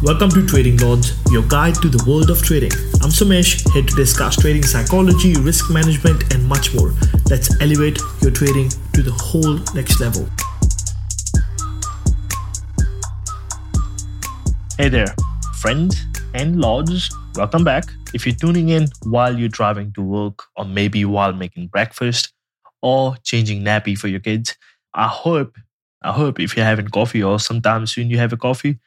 Welcome to Trading Lords, your guide to the world of trading. I'm Somesh, here to discuss trading psychology, risk management, and much more. Let's elevate your trading to the whole next level. Hey there, friends and lords, welcome back. If you're tuning in while you're driving to work, or maybe while making breakfast, or changing nappy for your kids, I hope, I hope if you're having coffee or sometime soon you have a coffee,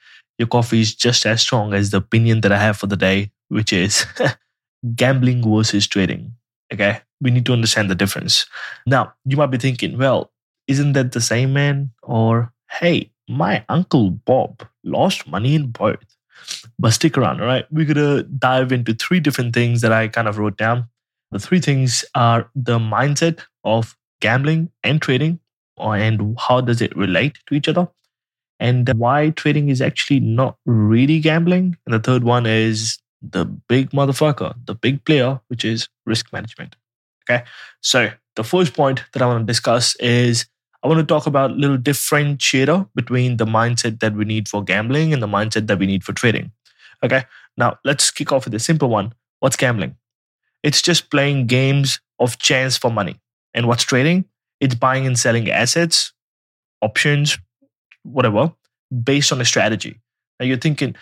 your coffee is just as strong as the opinion that I have for the day, which is gambling versus trading. Okay. We need to understand the difference. Now, you might be thinking, well, isn't that the same man? Or, hey, my uncle Bob lost money in both. But stick around, all right? We're going to dive into three different things that I kind of wrote down. The three things are the mindset of gambling and trading, and how does it relate to each other and why trading is actually not really gambling. And the third one is the big motherfucker, the big player, which is risk management. Okay. So the first point that I want to discuss is I want to talk about a little differentiator between the mindset that we need for gambling and the mindset that we need for trading. Okay. Now let's kick off with a simple one. What's gambling? It's just playing games of chance for money. And what's trading? It's buying and selling assets, options, whatever, based on a strategy. And you're thinking,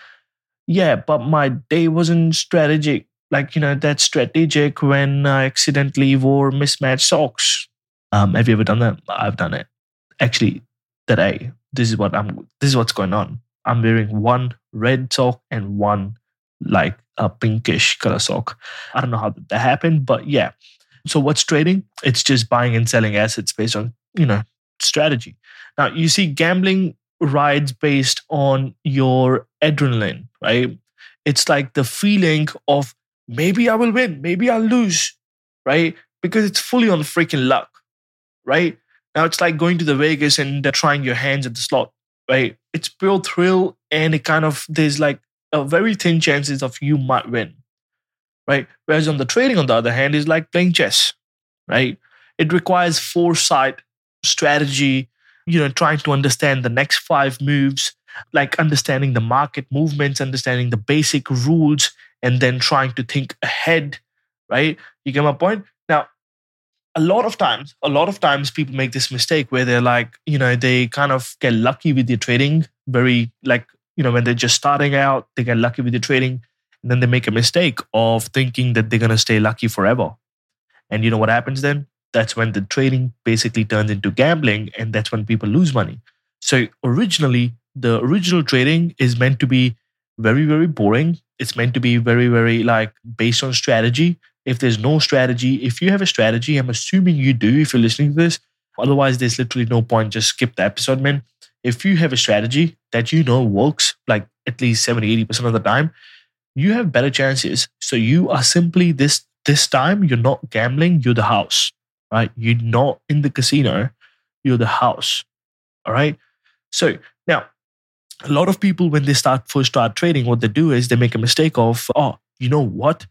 yeah, but my day wasn't strategic. Like, you know, that's strategic when I accidentally wore mismatched socks. Um, have you ever done that? I've done it. Actually, today, this is what I'm this is what's going on. I'm wearing one red sock and one like a pinkish color sock. I don't know how that happened, but yeah. So what's trading? It's just buying and selling assets based on, you know, strategy. Now, you see, gambling rides based on your adrenaline, right? It's like the feeling of maybe I will win, maybe I'll lose, right? Because it's fully on freaking luck, right? Now it's like going to the Vegas and trying your hands at the slot, right? It's pure thrill and it kind of, there's like a very thin chances of you might win, right? Whereas on the trading, on the other hand, is like playing chess, right? It requires foresight, strategy, you know, trying to understand the next five moves, like understanding the market movements, understanding the basic rules, and then trying to think ahead, right? You get my point? Now, a lot of times, a lot of times people make this mistake where they're like, you know, they kind of get lucky with their trading, very like, you know, when they're just starting out, they get lucky with their trading. And then they make a mistake of thinking that they're going to stay lucky forever. And you know what happens then? That's when the trading basically turns into gambling and that's when people lose money. So originally the original trading is meant to be very very boring. It's meant to be very very like based on strategy. If there's no strategy if you have a strategy i'm assuming you do if you're listening to this. Otherwise there's literally no point. Just skip the episode man. If you have a strategy that you know works like at least 70 80% of the time you have better chances. So you are simply this this time you're not gambling you're the house right? You're not in the casino, you're the house. All right. So now, a lot of people, when they start first start trading, what they do is they make a mistake of, oh, you know what?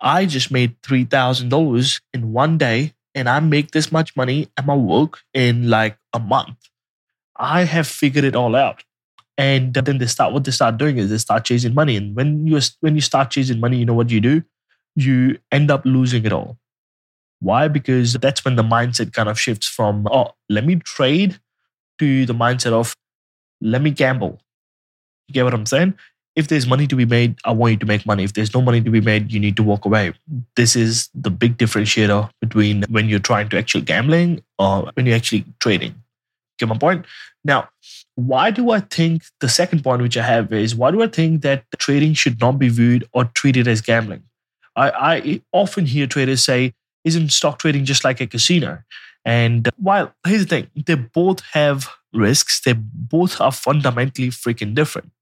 I just made three thousand dollars in one day, and I make this much money at my work in like a month. I have figured it all out. And then they start what they start doing is they start chasing money. And when you when you start chasing money, you know what you do? You end up losing it all. Why? Because that's when the mindset kind of shifts from, oh, let me trade to the mindset of, let me gamble. You get what I'm saying? If there's money to be made, I want you to make money. If there's no money to be made, you need to walk away. This is the big differentiator between when you're trying to actually gambling or when you're actually trading. Get my point? Now, why do I think the second point which I have is why do I think that trading should not be viewed or treated as gambling? I, I often hear traders say, isn't stock trading just like a casino? And uh, while here's the thing, they both have risks, they both are fundamentally freaking different,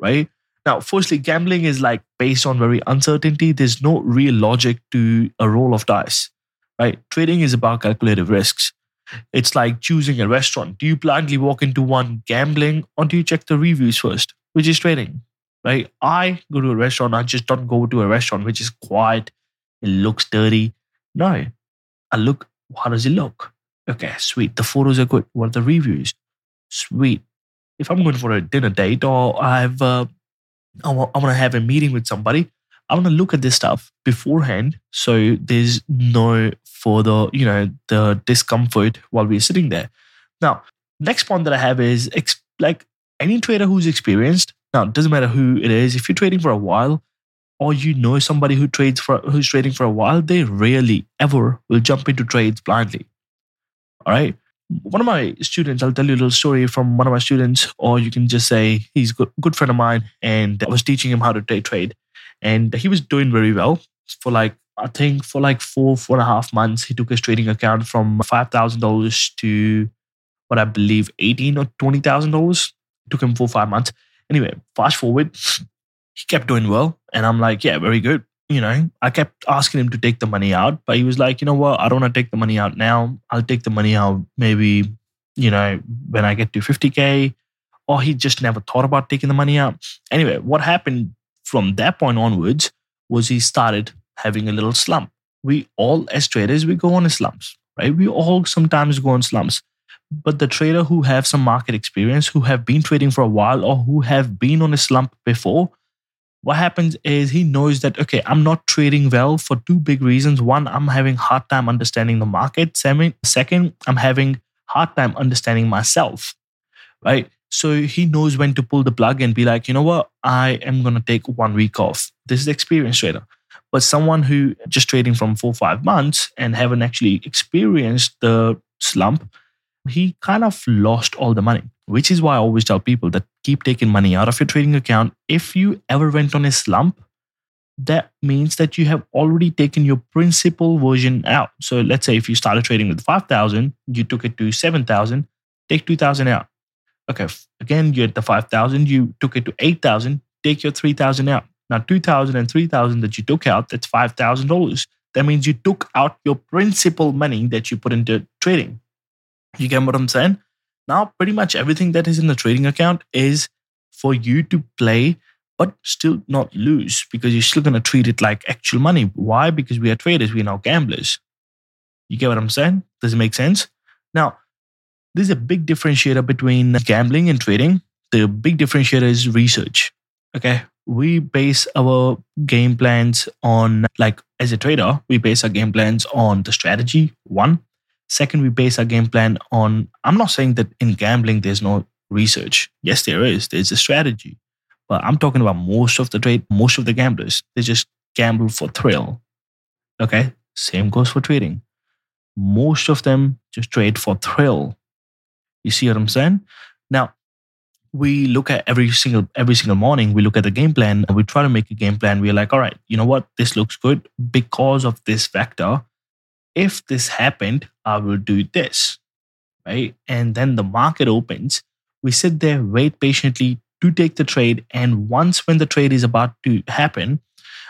right? Now, firstly, gambling is like based on very uncertainty. There's no real logic to a roll of dice, right? Trading is about calculated risks. It's like choosing a restaurant. Do you blindly walk into one gambling or do you check the reviews first, which is trading, right? I go to a restaurant, I just don't go to a restaurant which is quiet, it looks dirty, no. I look, how does it look? Okay, sweet. The photos are good. What are the reviews? Sweet. If I'm going for a dinner date or I have uh, I want, want to have a meeting with somebody. I want to look at this stuff beforehand. So there's no further, you know, the discomfort while we're sitting there. Now, next point that I have is ex- like any trader who's experienced. Now, it doesn't matter who it is. If you're trading for a while, or you know somebody who trades for who's trading for a while, they rarely ever will jump into trades blindly. All right. One of my students, I'll tell you a little story from one of my students, or you can just say he's a good, friend of mine, and I was teaching him how to day trade, and he was doing very well for like I think for like four four and a half months. He took his trading account from five thousand dollars to what I believe eighteen or twenty thousand dollars. Took him four five months. Anyway, fast forward, he kept doing well. And I'm like, yeah, very good. You know, I kept asking him to take the money out, but he was like, you know what? I don't want to take the money out now. I'll take the money out maybe, you know, when I get to 50K. Or he just never thought about taking the money out. Anyway, what happened from that point onwards was he started having a little slump. We all, as traders, we go on slumps, right? We all sometimes go on slumps but the trader who have some market experience who have been trading for a while or who have been on a slump before what happens is he knows that okay i'm not trading well for two big reasons. One i'm having hard time understanding the market. Second i'm having hard time understanding myself right? So he knows when to pull the plug and be like you know what? I am going to take one week off. This is experienced trader. But someone who just trading from four five months and haven't actually experienced the slump he kind of lost all the money, which is why I always tell people that keep taking money out of your trading account. If you ever went on a slump, that means that you have already taken your principal version out. So let's say if you started trading with 5,000, you took it to 7,000, take 2,000 out. Okay, again, you're at the 5,000, you took it to 8,000, take your 3,000 out. Now, 2,000 and 3,000 that you took out, that's $5,000. That means you took out your principal money that you put into trading. You get what I'm saying? Now, pretty much everything that is in the trading account is for you to play, but still not lose because you're still going to treat it like actual money. Why? Because we are traders, we're not gamblers. You get what I'm saying? Does it make sense? Now, there's a big differentiator between gambling and trading. The big differentiator is research. Okay. We base our game plans on, like, as a trader, we base our game plans on the strategy, one. Second, we base our game plan on, I'm not saying that in gambling there's no research. Yes, there is. There's a strategy. But I'm talking about most of the trade, most of the gamblers, they just gamble for thrill. Okay. Same goes for trading. Most of them just trade for thrill. You see what I'm saying? Now, we look at every single every single morning we look at the game plan and we try to make a game plan we're like all right you know what this looks good because of this factor if this happened, I will do this. Right. And then the market opens. We sit there, wait patiently to take the trade. And once when the trade is about to happen,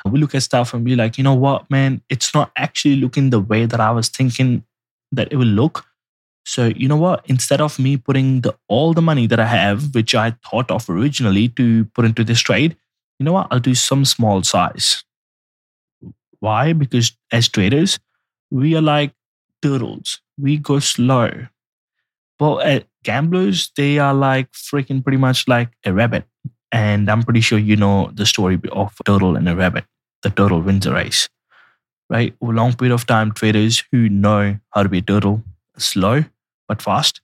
we look at stuff and be like, you know what, man, it's not actually looking the way that I was thinking that it will look. So you know what? Instead of me putting the all the money that I have, which I thought of originally to put into this trade, you know what? I'll do some small size. Why? Because as traders, we are like turtles. We go slow. But uh, at gamblers, they are like freaking pretty much like a rabbit. And I'm pretty sure you know the story of a turtle and a rabbit. The turtle wins a race, right? A long period of time, traders who know how to be a turtle, slow but fast,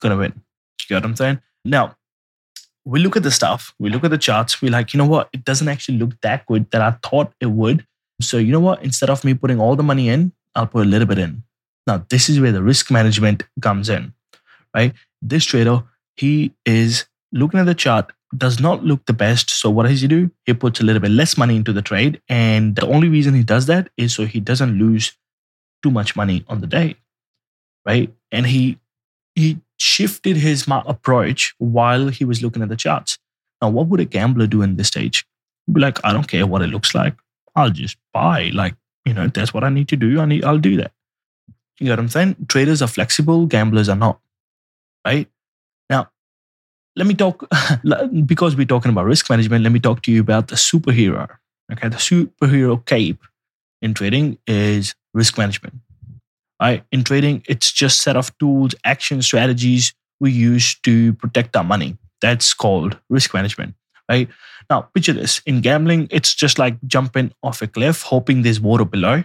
gonna win. You get what I'm saying? Now, we look at the stuff, we look at the charts, we're like, you know what? It doesn't actually look that good that I thought it would. So, you know what? Instead of me putting all the money in, I'll put a little bit in. Now, this is where the risk management comes in, right? This trader, he is looking at the chart, does not look the best. So, what does he do? He puts a little bit less money into the trade. And the only reason he does that is so he doesn't lose too much money on the day, right? And he he shifted his approach while he was looking at the charts. Now, what would a gambler do in this stage? He'd be like, I don't care what it looks like. I'll just buy. Like, you know, that's what I need to do. I need, I'll do that. You know what I'm saying? Traders are flexible, gamblers are not. Right? Now, let me talk, because we're talking about risk management, let me talk to you about the superhero. Okay. The superhero cape in trading is risk management. Right? In trading, it's just set of tools, action strategies we use to protect our money. That's called risk management. Right? Now, picture this in gambling, it's just like jumping off a cliff, hoping there's water below,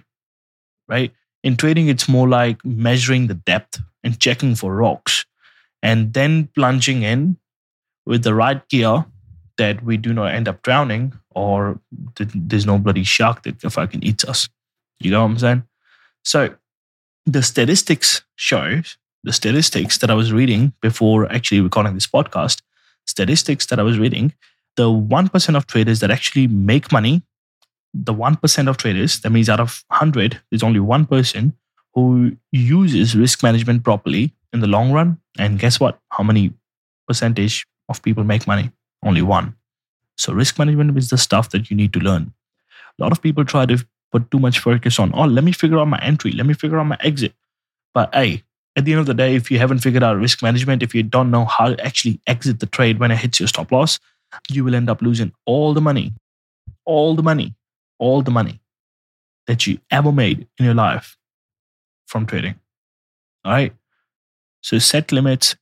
right? In trading, it's more like measuring the depth and checking for rocks and then plunging in with the right gear that we do not end up drowning or there's no bloody shark that fucking eats us. You know what I'm saying? So the statistics shows the statistics that I was reading before actually recording this podcast, statistics that I was reading, the 1% of traders that actually make money, the 1% of traders, that means out of 100, there's only one person who uses risk management properly in the long run. And guess what? How many percentage of people make money? Only one. So risk management is the stuff that you need to learn. A lot of people try to put too much focus on, oh, let me figure out my entry, let me figure out my exit. But hey, at the end of the day, if you haven't figured out risk management, if you don't know how to actually exit the trade when it hits your stop loss, you will end up losing all the money, all the money, all the money that you ever made in your life from trading. All right. So set limits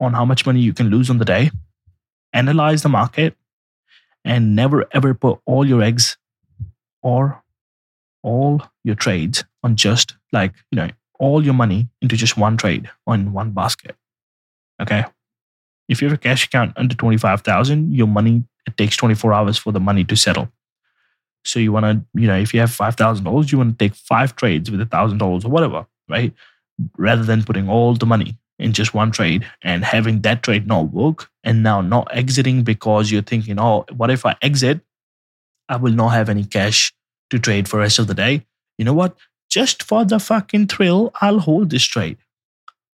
on how much money you can lose on the day, analyze the market, and never ever put all your eggs or all your trades on just like, you know, all your money into just one trade or in one basket. Okay. If you have a cash account under 25,000, your money, it takes 24 hours for the money to settle. So you want to, you know, if you have $5,000, you want to take five trades with $1,000 or whatever, right? Rather than putting all the money in just one trade and having that trade not work and now not exiting because you're thinking, oh, what if I exit? I will not have any cash to trade for the rest of the day. You know what? Just for the fucking thrill, I'll hold this trade.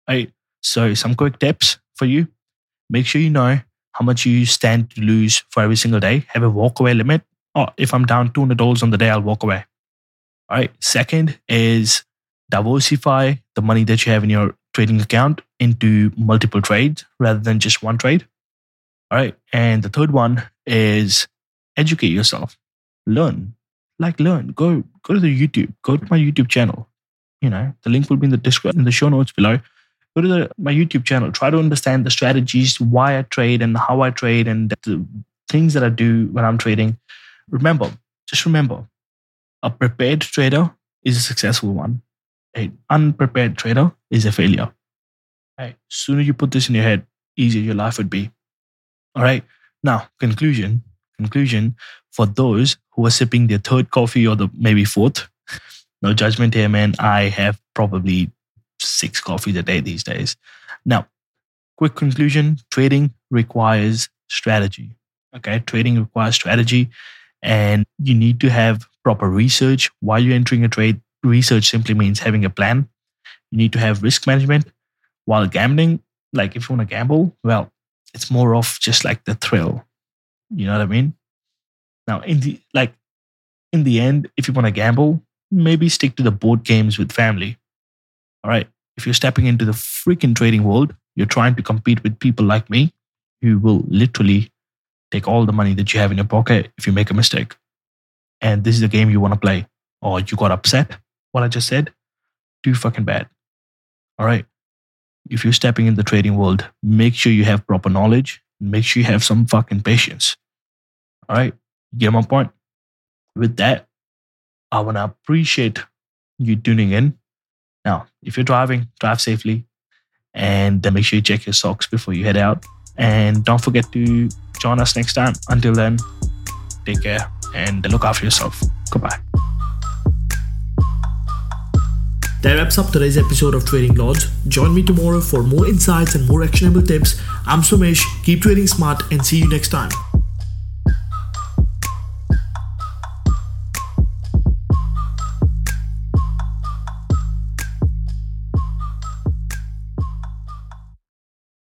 Right. So some quick tips for you. Make sure you know how much you stand to lose for every single day. Have a walkaway limit. Oh, if I'm down $200 on the day, I'll walk away. All right. Second is diversify the money that you have in your trading account into multiple trades rather than just one trade. All right. And the third one is educate yourself, learn, like learn. Go go to the YouTube. Go to my YouTube channel. You know, the link will be in the description in the show notes below. Go to the, my YouTube channel. Try to understand the strategies, why I trade and how I trade and the things that I do when I'm trading. Remember, just remember, a prepared trader is a successful one. An unprepared trader is a failure. Right. Sooner you put this in your head, easier your life would be. All right. Now, conclusion. Conclusion for those who are sipping their third coffee or the maybe fourth. No judgment here, man. I have probably six coffees a day these days. Now, quick conclusion trading requires strategy. Okay. Trading requires strategy and you need to have proper research while you're entering a trade. Research simply means having a plan. You need to have risk management while gambling. Like if you want to gamble, well, it's more of just like the thrill. You know what I mean? Now, in the like, in the end, if you want to gamble, maybe stick to the board games with family. All right. If you're stepping into the freaking trading world, you're trying to compete with people like me who will literally take all the money that you have in your pocket if you make a mistake. And this is the game you want to play, or you got upset, what I just said, too fucking bad. All right. If you're stepping in the trading world, make sure you have proper knowledge. Make sure you have some fucking patience. All right. Get my point? With that, I want to appreciate you tuning in. Now, if you're driving, drive safely and make sure you check your socks before you head out. And don't forget to join us next time. Until then, take care and look after yourself. Goodbye. That wraps up today's episode of Trading Lords. Join me tomorrow for more insights and more actionable tips. I'm Somesh. Keep trading smart and see you next time.